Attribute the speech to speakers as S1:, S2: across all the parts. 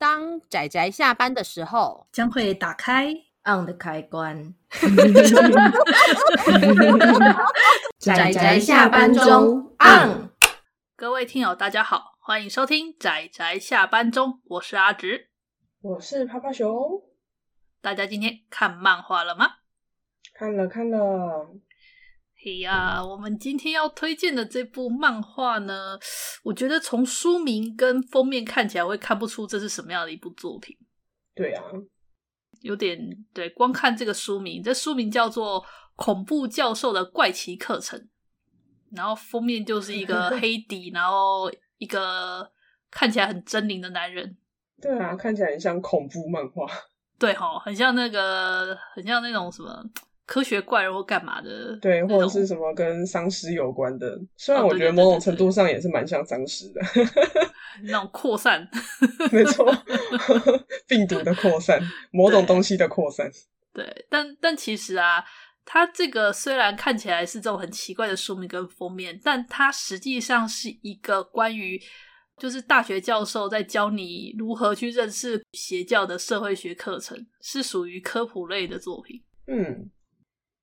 S1: 当仔仔下班的时候，
S2: 将会打开
S3: on 的开关。
S1: 仔仔下班中 on。
S2: 各位听友，大家好，欢迎收听仔仔下班中，我是阿直，
S4: 我是趴趴熊。
S2: 大家今天看漫画了吗？
S4: 看了看了。
S2: 嘿呀，我们今天要推荐的这部漫画呢，我觉得从书名跟封面看起来会看不出这是什么样的一部作品。
S4: 对啊，
S2: 有点对，光看这个书名，这书名叫做《恐怖教授的怪奇课程》，然后封面就是一个黑底，然后一个看起来很狰狞的男人。
S4: 对啊，看起来很像恐怖漫画。
S2: 对齁，很像那个，很像那种什么。科学怪人或干嘛的？
S4: 对，或者是什么跟丧尸有关的。虽然我觉得某种程度上也是蛮像丧尸的，
S2: 那种扩散，
S4: 没错，病毒的扩散，某种东西的扩散。
S2: 对，对，但但其实啊，它这个虽然看起来是这种很奇怪的书名跟封面，但它实际上是一个关于就是大学教授在教你如何去认识邪教的社会学课程，是属于科普类的作品。
S4: 嗯。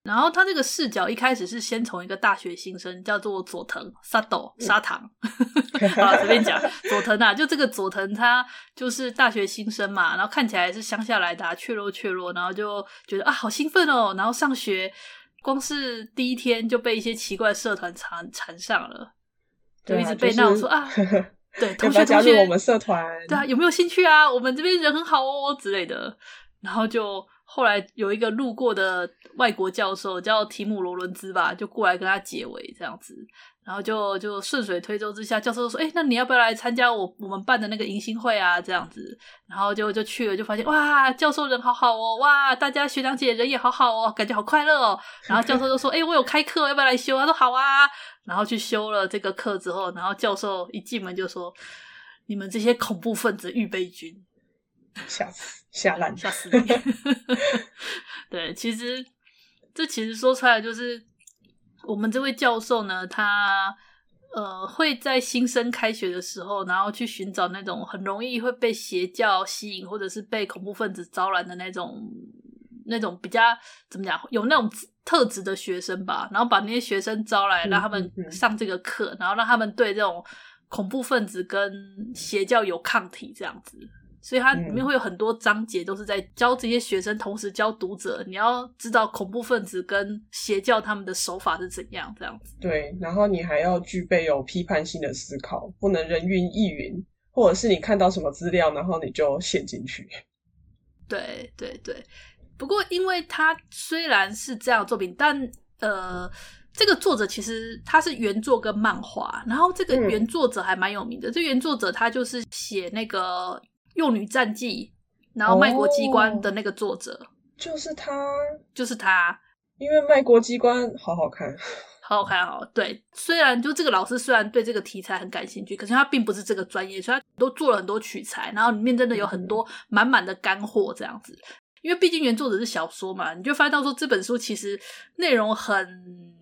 S2: 然后他这个视角一开始是先从一个大学新生叫做佐藤沙斗砂糖，啊随便讲佐藤啊，就这个佐藤他就是大学新生嘛，然后看起来是乡下来的，怯弱怯弱，然后就觉得啊好兴奋哦，然后上学光是第一天就被一些奇怪的社团缠缠上了，就一直被闹说啊，对，同学同学
S4: 加入我们社团，
S2: 对啊，有没有兴趣啊？我们这边人很好哦之类的，然后就。后来有一个路过的外国教授叫提姆罗伦兹吧，就过来跟他解围这样子，然后就就顺水推舟之下，教授说：“哎，那你要不要来参加我我们办的那个迎新会啊？”这样子，然后就就去了，就发现哇，教授人好好哦，哇，大家学长姐人也好好哦，感觉好快乐哦。然后教授就说：“哎，我有开课，要不要来修？”他说：“好啊。”然后去修了这个课之后，然后教授一进门就说：“你们这些恐怖分子预备军。”
S4: 吓死，吓烂，
S2: 吓死你！对，其实这其实说出来就是我们这位教授呢，他呃会在新生开学的时候，然后去寻找那种很容易会被邪教吸引，或者是被恐怖分子招揽的那种那种比较怎么讲，有那种特质的学生吧，然后把那些学生招来，让他们上这个课，然后让他们对这种恐怖分子跟邪教有抗体，这样子。所以它里面会有很多章节，都是在教这些学生，同时教读者，你要知道恐怖分子跟邪教他们的手法是怎样这样子。
S4: 对，然后你还要具备有批判性的思考，不能人云亦云，或者是你看到什么资料，然后你就陷进去。
S2: 对对对。不过，因为它虽然是这样的作品，但呃，这个作者其实他是原作跟漫画，然后这个原作者还蛮有名的。嗯、这原作者他就是写那个。《幼女战记》，然后《卖国机关》的那个作者、哦、
S4: 就是他，
S2: 就是他。
S4: 因为《卖国机关》好好看，
S2: 好好看，哦。对，虽然就这个老师虽然对这个题材很感兴趣，可是他并不是这个专业，所以他都做了很多取材，然后里面真的有很多满满的干货这样子。嗯、因为毕竟原作者是小说嘛，你就发现到说这本书其实内容很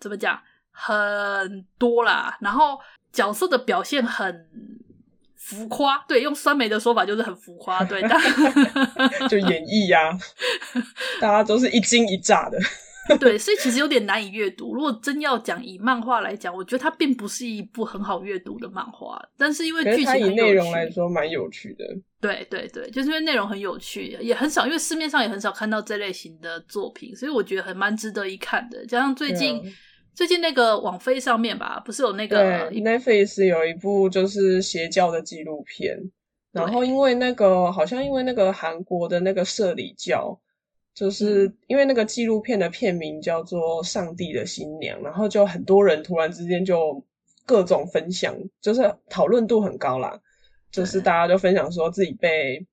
S2: 怎么讲很多啦，然后角色的表现很。浮夸，对，用酸梅的说法就是很浮夸，对，
S4: 就演绎呀、啊，大家都是一惊一乍的，
S2: 对，所以其实有点难以阅读。如果真要讲以漫画来讲，我觉得它并不是一部很好阅读的漫画，但是因为剧情内
S4: 容来说蛮有趣的，
S2: 对对对，就是因为内容很有趣，也很少，因为市面上也很少看到这类型的作品，所以我觉得还蛮值得一看的。加上最近。最近那个网飞上面吧，不是有那个
S4: 对 Netflix 有一部就是邪教的纪录片，然后因为那个好像因为那个韩国的那个社里教，就是因为那个纪录片的片名叫做《上帝的新娘》，然后就很多人突然之间就各种分享，就是讨论度很高啦，就是大家就分享说自己被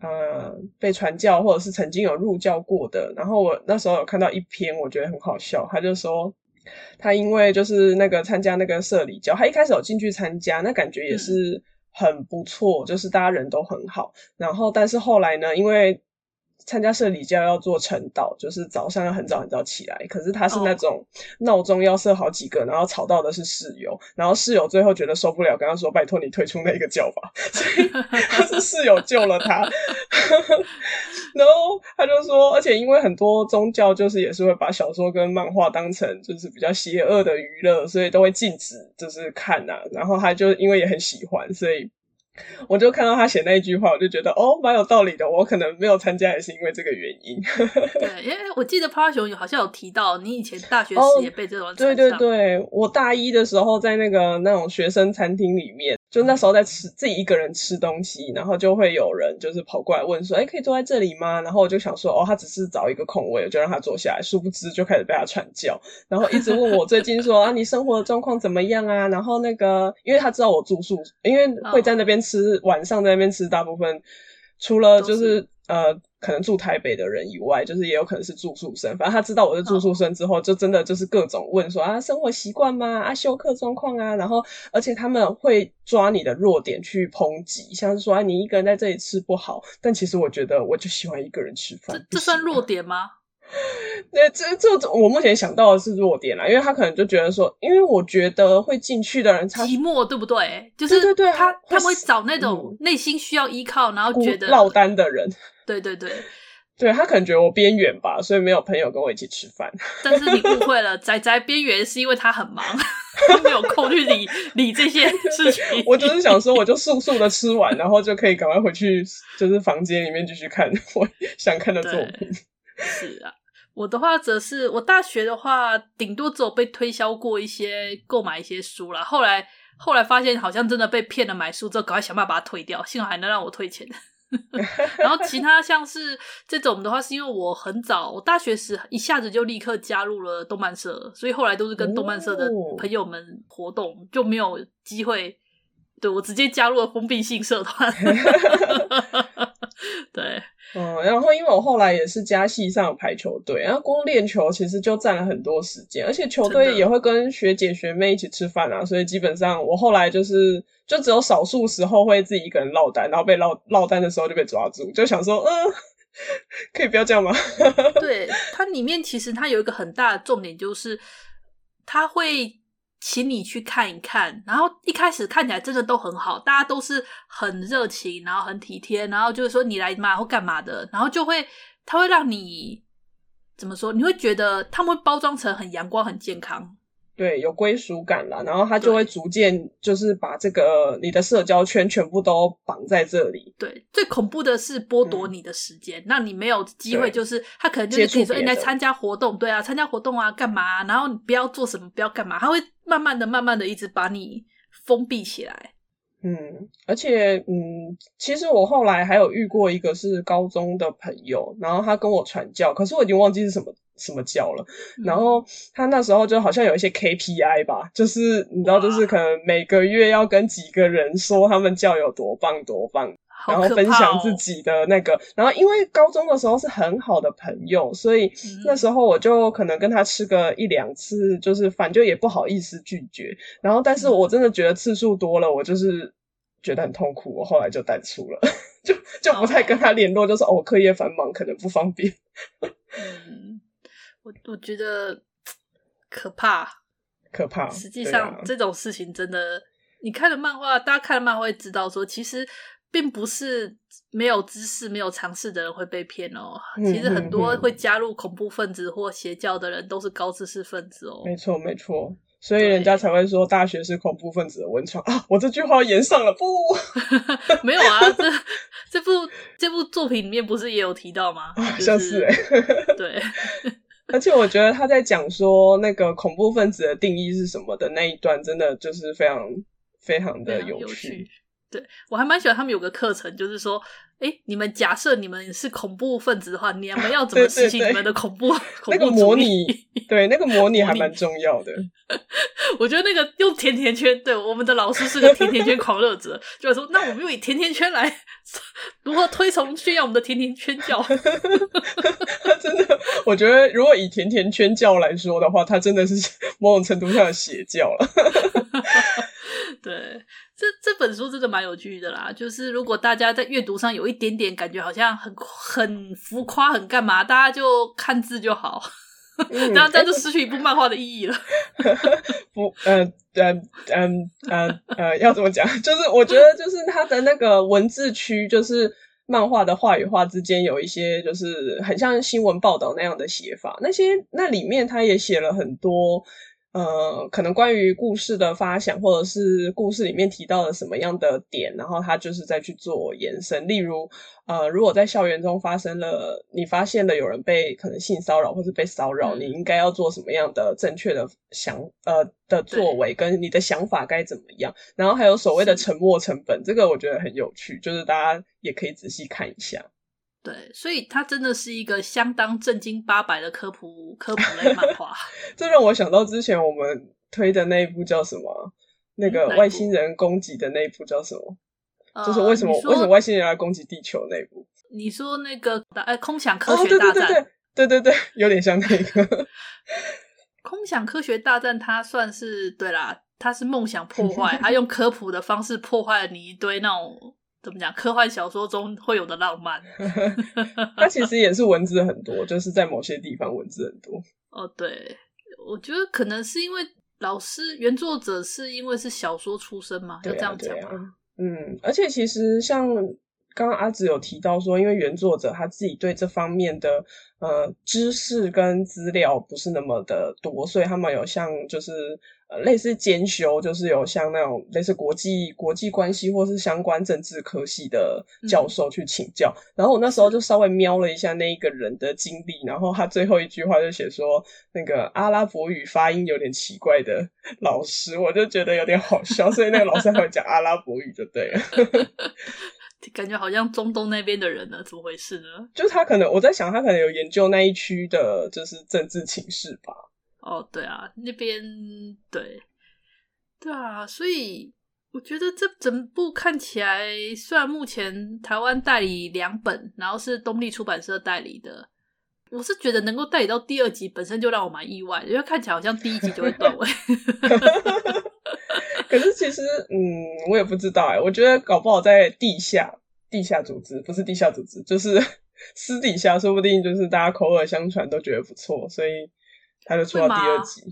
S4: 呃被传教或者是曾经有入教过的，然后我那时候有看到一篇，我觉得很好笑，他就说。他因为就是那个参加那个社里教，他一开始有进去参加，那感觉也是很不错，嗯、就是大家人都很好。然后，但是后来呢，因为参加社里教要做晨祷，就是早上要很早很早起来。可是他是那种闹钟要设好几个，然后吵到的是室友，然后室友最后觉得受不了，跟他说：“拜托你退出那个教吧。”所以他是室友救了他。然后他就说，而且因为很多宗教就是也是会把小说跟漫画当成就是比较邪恶的娱乐，所以都会禁止就是看啊。然后他就因为也很喜欢，所以。我就看到他写那一句话，我就觉得哦，蛮有道理的。我可能没有参加也是因为这个原因。
S2: 对，因为我记得趴趴熊有好像有提到，你以前大学时也被这种、哦。
S4: 对对对，我大一的时候在那个那种学生餐厅里面。就那时候在吃自己一个人吃东西，然后就会有人就是跑过来问说：“哎，可以坐在这里吗？”然后我就想说：“哦，他只是找一个空位，我就让他坐下来。”殊不知就开始被他传教，然后一直问我最近说：“啊，你生活的状况怎么样啊？”然后那个，因为他知道我住宿，因为会在那边吃，晚上在那边吃，大部分除了就是。呃，可能住台北的人以外，就是也有可能是住宿生。反正他知道我是住宿生之后，就真的就是各种问说啊，生活习惯吗？啊，休克状况啊。然后，而且他们会抓你的弱点去抨击，像是说啊，你一个人在这里吃不好。但其实我觉得，我就喜欢一个人吃饭。
S2: 这这算弱点吗？
S4: 那这这我目前想到的是弱点啦，因为他可能就觉得说，因为我觉得会进去的人他
S2: 寂寞，对不对？就是对对对，他他会找那种内心需要依靠，然后觉得
S4: 落单的人。
S2: 对对对，
S4: 对 他可能觉得我边缘吧，所以没有朋友跟我一起吃饭。
S2: 但是你误会了，仔仔边缘是因为他很忙，他没有空去理理这些 事情。
S4: 我就是想说，我就速速的吃完，然后就可以赶快回去，就是房间里面继续看我想看的作品。
S2: 是啊，我的话则是我大学的话，顶多只有被推销过一些购买一些书啦。后来后来发现好像真的被骗了买书之后，赶快想办法把它退掉，幸好还能让我退钱。然后其他像是这种的话，是因为我很早，我大学时一下子就立刻加入了动漫社，所以后来都是跟动漫社的朋友们活动，哦、就没有机会。对，我直接加入了封闭性社团。对。
S4: 嗯，然后因为我后来也是加系上排球队，然后光练球其实就占了很多时间，而且球队也会跟学姐学妹一起吃饭啊，所以基本上我后来就是就只有少数时候会自己一个人落单，然后被落落单的时候就被抓住，就想说，嗯，可以不要这样吗？
S2: 对，它里面其实它有一个很大的重点，就是它会。请你去看一看，然后一开始看起来真的都很好，大家都是很热情，然后很体贴，然后就是说你来嘛或干嘛的，然后就会他会让你怎么说？你会觉得他们会包装成很阳光、很健康。
S4: 对，有归属感了，然后他就会逐渐就是把这个你的社交圈全部都绑在这里。
S2: 对，最恐怖的是剥夺你的时间，让、嗯、你没有机会，就是他可能就是跟你说，你来参加活动，对啊，参加活动啊，干嘛啊？然后你不要做什么，不要干嘛，他会慢慢的、慢慢的一直把你封闭起来。
S4: 嗯，而且嗯，其实我后来还有遇过一个是高中的朋友，然后他跟我传教，可是我已经忘记是什么。什么教了？然后他那时候就好像有一些 KPI 吧，就是你知道，就是可能每个月要跟几个人说他们教有多棒多棒，哦、然后分享自己的那个。然后因为高中的时候是很好的朋友，所以那时候我就可能跟他吃个一两次，就是反正也不好意思拒绝。然后但是我真的觉得次数多了，我就是觉得很痛苦，我后来就淡出了，就就不太跟他联络，就是哦，课业繁忙，可能不方便。
S2: 嗯。我我觉得可怕，
S4: 可怕。
S2: 实际上，啊、这种事情真的，你看了漫画，大家看了漫画会知道说，其实并不是没有知识、没有常识的人会被骗哦。嗯、其实很多会加入恐怖分子或邪教的人，都是高知识分子哦。
S4: 没错，没错。所以人家才会说大学是恐怖分子的温床啊！我这句话延上了不？
S2: 没有啊，这这部这部作品里面不是也有提到吗？
S4: 好像是哎，
S2: 对。
S4: 而且我觉得他在讲说那个恐怖分子的定义是什么的那一段，真的就是非常非常的有趣。有趣
S2: 对，我还蛮喜欢他们有个课程，就是说，哎，你们假设你们是恐怖分子的话，你们要怎么实行你们的恐怖？
S4: 那个模拟，对，那个模拟还蛮重要的。
S2: 我觉得那个用甜甜圈，对，我们的老师是个甜甜圈狂热者，就是说，那我们用以甜甜圈来如何推崇宣扬我们的甜甜圈教？
S4: 真的，我觉得如果以甜甜圈教来说的话，它真的是某种程度上的邪教了。
S2: 对，这这本书真的蛮有趣的啦。就是如果大家在阅读上有一点点感觉，好像很很浮夸、很干嘛，大家就看字就好。然后这样就失去一部漫画的意义了。
S4: 不，嗯嗯嗯嗯呃，要怎么讲？就是我觉得，就是它的那个文字区，就是漫画的画与画之间有一些，就是很像新闻报道那样的写法。那些那里面，他也写了很多。呃，可能关于故事的发想，或者是故事里面提到了什么样的点，然后他就是再去做延伸。例如，呃，如果在校园中发生了，你发现了有人被可能性骚扰或是被骚扰，嗯、你应该要做什么样的正确的想呃的作为，跟你的想法该怎么样？然后还有所谓的沉没成本，这个我觉得很有趣，就是大家也可以仔细看一下。
S2: 对，所以它真的是一个相当正经八百的科普科普类漫画。
S4: 这让我想到之前我们推的那一部叫什么？那个外星人攻击的那一部叫什么？嗯、就是为什么为什么外星人来攻击地球那一部？
S2: 你说那个哎，空想科学大战？哦、对，对，对，对，对对对，有点像那个 空想科学大战。它算是对啦，它是梦想破 坏，它用科普的方式破坏了你一堆那种。怎么讲？科幻小说中会有的浪漫，
S4: 它其实也是文字很多，就是在某些地方文字很多。
S2: 哦，对，我觉得可能是因为老师原作者是因为是小说出身嘛，就、啊、这样讲嘛、啊。
S4: 嗯，而且其实像刚刚阿紫有提到说，因为原作者他自己对这方面的呃知识跟资料不是那么的多，所以他们有像就是。类似兼修，就是有像那种类似国际国际关系或是相关政治科系的教授去请教。嗯、然后我那时候就稍微瞄了一下那一个人的经历，然后他最后一句话就写说，那个阿拉伯语发音有点奇怪的老师，我就觉得有点好笑，所以那个老师还会讲阿拉伯语就对了。
S2: 感觉好像中东那边的人呢，怎么回事呢？
S4: 就是他可能我在想，他可能有研究那一区的，就是政治情势吧。
S2: 哦，对啊，那边对，对啊，所以我觉得这整部看起来，虽然目前台湾代理两本，然后是东立出版社代理的，我是觉得能够代理到第二集本身就让我蛮意外，因为看起来好像第一集就会断尾。
S4: 可是其实，嗯，我也不知道哎，我觉得搞不好在地下地下组织，不是地下组织，就是 私底下，说不定就是大家口耳相传都觉得不错，所以。他就出到第二集，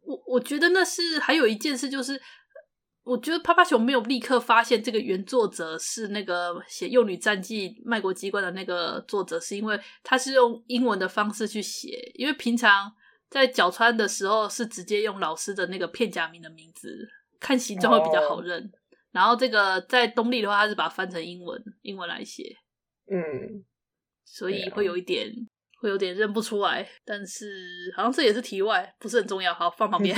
S2: 我我觉得那是还有一件事，就是我觉得趴趴熊没有立刻发现这个原作者是那个写《幼女战记》卖国机关的那个作者，是因为他是用英文的方式去写，因为平常在角川的时候是直接用老师的那个片假名的名字，看形状会比较好认。Oh. 然后这个在东立的话，他是把它翻成英文，英文来写，
S4: 嗯，
S2: 所以会有一点。会有点认不出来，但是好像这也是题外，不是很重要。好，放旁边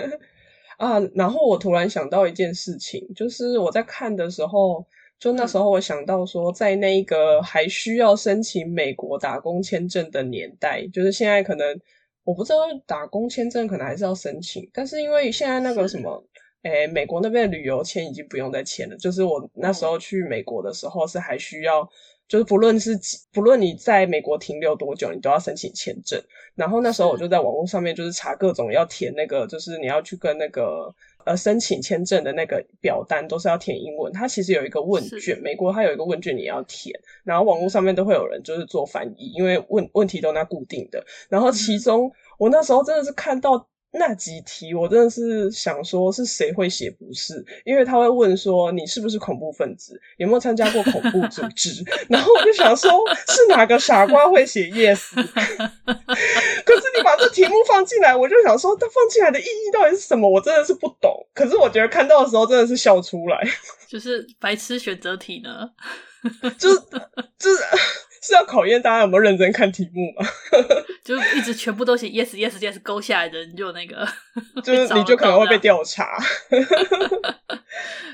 S4: 啊。然后我突然想到一件事情，就是我在看的时候，就那时候我想到说，在那个还需要申请美国打工签证的年代，就是现在可能我不知道打工签证可能还是要申请，但是因为现在那个什么，诶，美国那边的旅游签已经不用再签了，就是我那时候去美国的时候是还需要。就是不论是不论你在美国停留多久，你都要申请签证。然后那时候我就在网络上面就是查各种要填那个，就是你要去跟那个呃申请签证的那个表单，都是要填英文。它其实有一个问卷，美国它有一个问卷你要填，然后网络上面都会有人就是做翻译，因为问问题都那固定的。然后其中我那时候真的是看到。那几题我真的是想说，是谁会写不是？因为他会问说你是不是恐怖分子，有没有参加过恐怖组织？然后我就想说，是哪个傻瓜会写 yes？可是你把这题目放进来，我就想说，它放进来的意义到底是什么？我真的是不懂。可是我觉得看到的时候真的是笑出来，
S2: 就是白痴选择题呢，
S4: 就是就是。是要考验大家有没有认真看题目吗？
S2: 就一直全部都写 yes yes yes 勾下来的人就那个，
S4: 就是你就可能会被调查。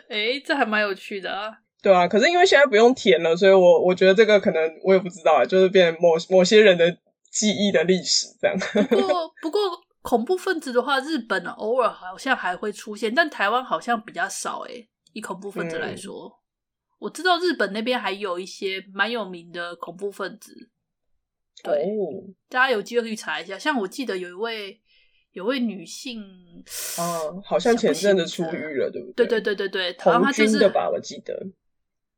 S2: 哎、欸，这还蛮有趣的啊。
S4: 对啊，可是因为现在不用填了，所以我我觉得这个可能我也不知道啊，就是变某某些人的记忆的历史这样。
S2: 不过 不过恐怖分子的话，日本偶尔好像还会出现，但台湾好像比较少哎、欸。以恐怖分子来说。嗯我知道日本那边还有一些蛮有名的恐怖分子，对，大家有机会可以查一下。像我记得有一位有位女性，
S4: 哦、啊，好像前阵子出狱了，对不对？
S2: 对对对对对，好像他就是
S4: 的吧，我记得。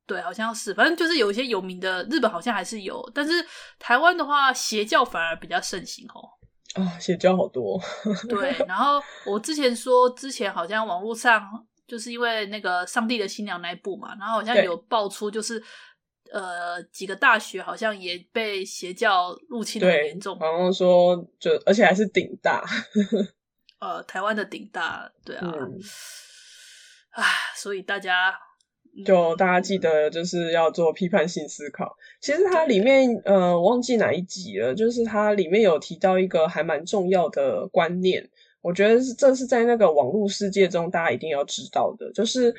S2: 对，好像是，反正就是有一些有名的，日本好像还是有，但是台湾的话，邪教反而比较盛行哦。
S4: 啊，邪教好多。
S2: 对，然后我之前说，之前好像网络上就是因为那个《上帝的新娘》那一部嘛，然后好像有爆出，就是呃几个大学好像也被邪教入侵的很严重，
S4: 然后说就而且还是顶大。
S2: 呃，台湾的顶大，对啊，啊、嗯，所以大家。
S4: 就大家记得，就是要做批判性思考。其实它里面，呃，忘记哪一集了，就是它里面有提到一个还蛮重要的观念，我觉得是这是在那个网络世界中大家一定要知道的，就是，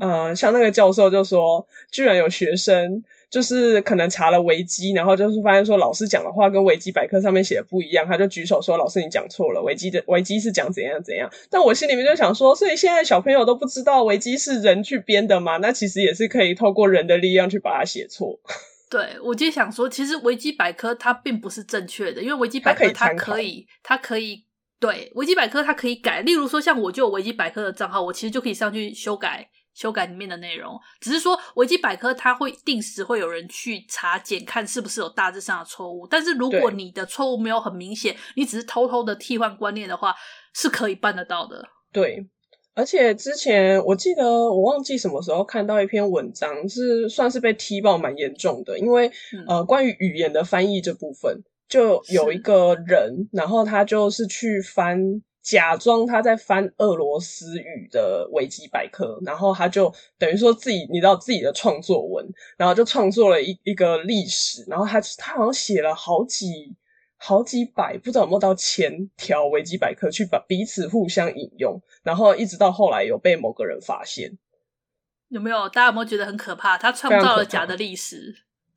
S4: 呃，像那个教授就说，居然有学生。就是可能查了维基，然后就是发现说老师讲的话跟维基百科上面写的不一样，他就举手说：“老师，你讲错了，维基的维基是讲怎样怎样。”但我心里面就想说，所以现在小朋友都不知道维基是人去编的吗？那其实也是可以透过人的力量去把它写错。
S2: 对，我就想说，其实维基百科它并不是正确的，因为维基百科它可以，它可以，对，维基百科它可以改。例如说，像我就有维基百科的账号，我其实就可以上去修改。修改里面的内容，只是说维基百科它会定时会有人去查检，看是不是有大致上的错误。但是如果你的错误没有很明显，你只是偷偷的替换观念的话，是可以办得到的。
S4: 对，而且之前我记得我忘记什么时候看到一篇文章，是算是被踢爆蛮严重的，因为、嗯、呃，关于语言的翻译这部分，就有一个人，然后他就是去翻。假装他在翻俄罗斯语的维基百科，然后他就等于说自己，你知道自己的创作文，然后就创作了一一个历史，然后他他好像写了好几好几百，不知道有没有到千条维基百科去把彼此互相引用，然后一直到后来有被某个人发现，
S2: 有没有？大家有没有觉得很可怕？他创造了假的历史。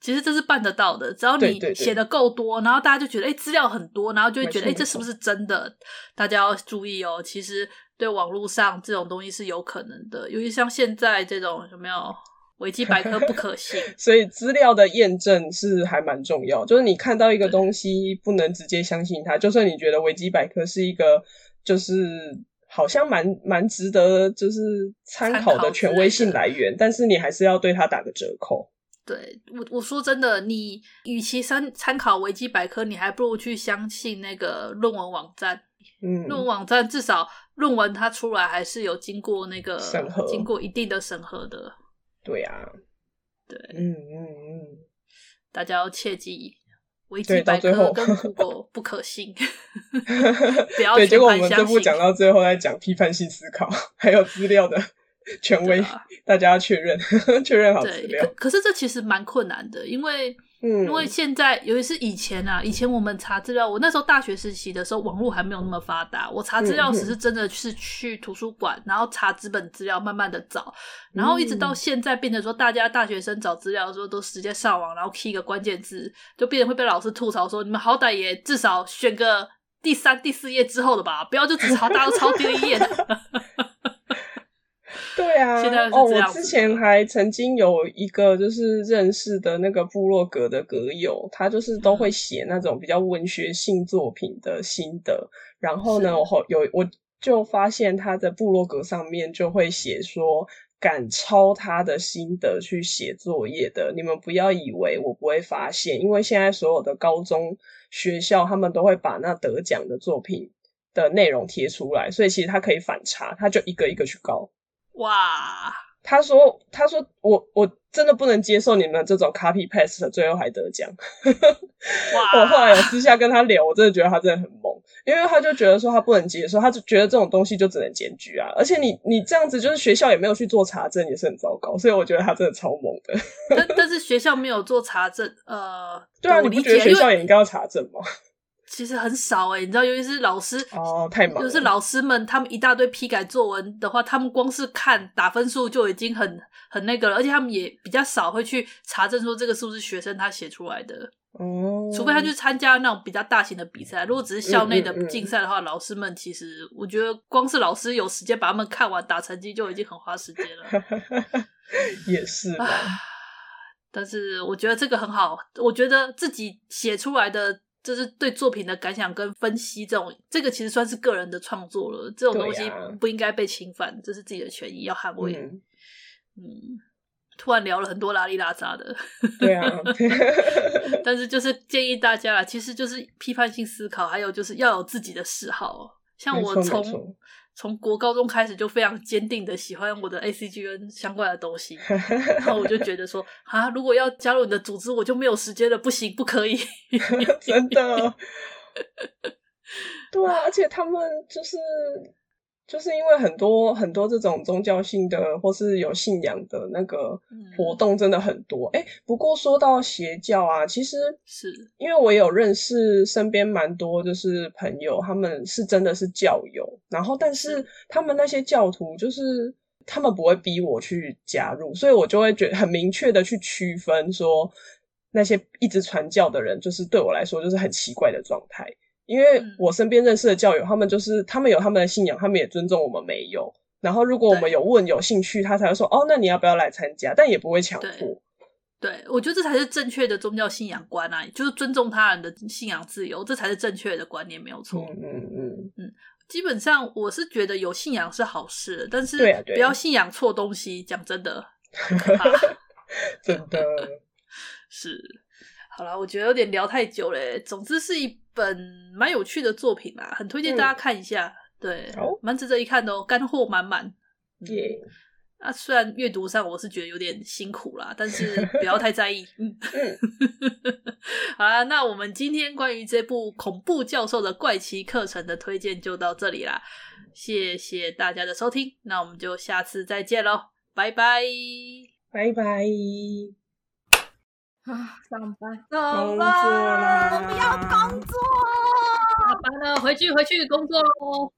S2: 其实这是办得到的，只要你写的够多，然后大家就觉得哎，资料很多，然后就会觉得哎，这是不是真的？大家要注意哦。其实对网络上这种东西是有可能的，尤其像现在这种有没有维基百科不可信，
S4: 所以资料的验证是还蛮重要。就是你看到一个东西，不能直接相信它，就算你觉得维基百科是一个就是好像蛮蛮值得就是参考的权威性来源，但是你还是要对它打个折扣。
S2: 对我我说真的，你与其参参考维基百科，你还不如去相信那个论文网站。嗯，论文网站至少论文它出来还是有经过那个审核，经过一定的审核的。
S4: 对啊，
S2: 对，
S4: 嗯嗯嗯，
S2: 大家要切记，维基百科跟 Google 不可信。不要
S4: 对，结果我们这部讲到最后在讲批判性思考，还有资料的。权威，啊、大家要确认，确认好资料。
S2: 对，可可是这其实蛮困难的，因为，嗯，因为现在尤其是以前啊，以前我们查资料，我那时候大学实习的时候，网络还没有那么发达，我查资料时是真的是去图书馆，嗯、然后查纸本资料，慢慢的找，然后一直到现在变成说，大家大学生找资料的时候都直接上网，然后 key 一个关键字，就变成会被老师吐槽说，你们好歹也至少选个第三、第四页之后的吧，不要就只抄，大家都抄第一页的。
S4: 对啊，哦，我之前还曾经有一个就是认识的那个部落格的格友，他就是都会写那种比较文学性作品的心得。然后呢，我后有我就发现他的部落格上面就会写说，敢抄他的心得去写作业的，你们不要以为我不会发现，因为现在所有的高中学校他们都会把那得奖的作品的内容贴出来，所以其实他可以反查，他就一个一个去告。
S2: 哇！
S4: 他说：“他说我我真的不能接受你们这种 copy paste，最后还得奖。”哇！我后来有私下跟他聊，我真的觉得他真的很懵，因为他就觉得说他不能接受，他就觉得这种东西就只能检举啊，而且你你这样子就是学校也没有去做查证，也是很糟糕。所以我觉得他真的超懵的。
S2: 但但是学校没有做查证，呃，
S4: 对啊，你不觉得学校也应该要查证吗？
S2: 其实很少哎、欸，你知道，尤其是老师
S4: 哦，太忙了。
S2: 就是老师们，他们一大堆批改作文的话，他们光是看打分数就已经很很那个了，而且他们也比较少会去查证说这个是不是学生他写出来的。哦，除非他去参加那种比较大型的比赛，如果只是校内的竞赛的话，嗯嗯嗯，老师们其实我觉得光是老师有时间把他们看完打成绩就已经很花时间了。
S4: 也是吧，
S2: 但是我觉得这个很好，我觉得自己写出来的。就是对作品的感想跟分析，这种这个其实算是个人的创作了，这种东西不应该被侵犯，这是自己的权益要捍卫。嗯，嗯，突然聊了很多拉里拉杂的，
S4: 对啊，
S2: 但是就是建议大家啦，其实就是批判性思考，还有就是要有自己的嗜好，像我从。从国高中开始就非常坚定的喜欢我的 ACGN 相关的东西，然后我就觉得说啊，如果要加入你的组织，我就没有时间了，不行，不可以，
S4: 真的，对啊，而且他们就是。就是因为很多很多这种宗教性的或是有信仰的那个活动真的很多。哎、嗯，不过说到邪教啊，其实是因为我有认识身边蛮多就是朋友，他们是真的是教友，然后但是他们那些教徒就是他们不会逼我去加入，所以我就会觉得很明确的去区分说那些一直传教的人，就是对我来说就是很奇怪的状态。因为我身边认识的教友，他们就是他们有他们的信仰，他们也尊重我们没有。然后如果我们有问有兴趣，他才会说哦，那你要不要来参加？但也不会强迫。
S2: 对，我觉得这才是正确的宗教信仰观啊，就是尊重他人的信仰自由，这才是正确的观念，没有错。
S4: 嗯嗯嗯嗯，
S2: 基本上我是觉得有信仰是好事，但是不要信仰错东西。讲真的，
S4: 真的
S2: 是。好了，我觉得有点聊太久了。总之是一本蛮有趣的作品啦，很推荐大家看一下。嗯、对，蛮、oh. 值得一看的哦，干货满满。
S4: 耶！
S2: 啊，虽然阅读上我是觉得有点辛苦啦，但是 不要太在意。嗯，好啦，那我们今天关于这部恐怖教授的怪奇课程的推荐就到这里啦，谢谢大家的收听，那我们就下次再见喽，拜拜，
S4: 拜拜。
S1: 啊！上班，
S4: 工作啦！
S1: 我不要工作。
S2: 下班了，回去回去工作喽。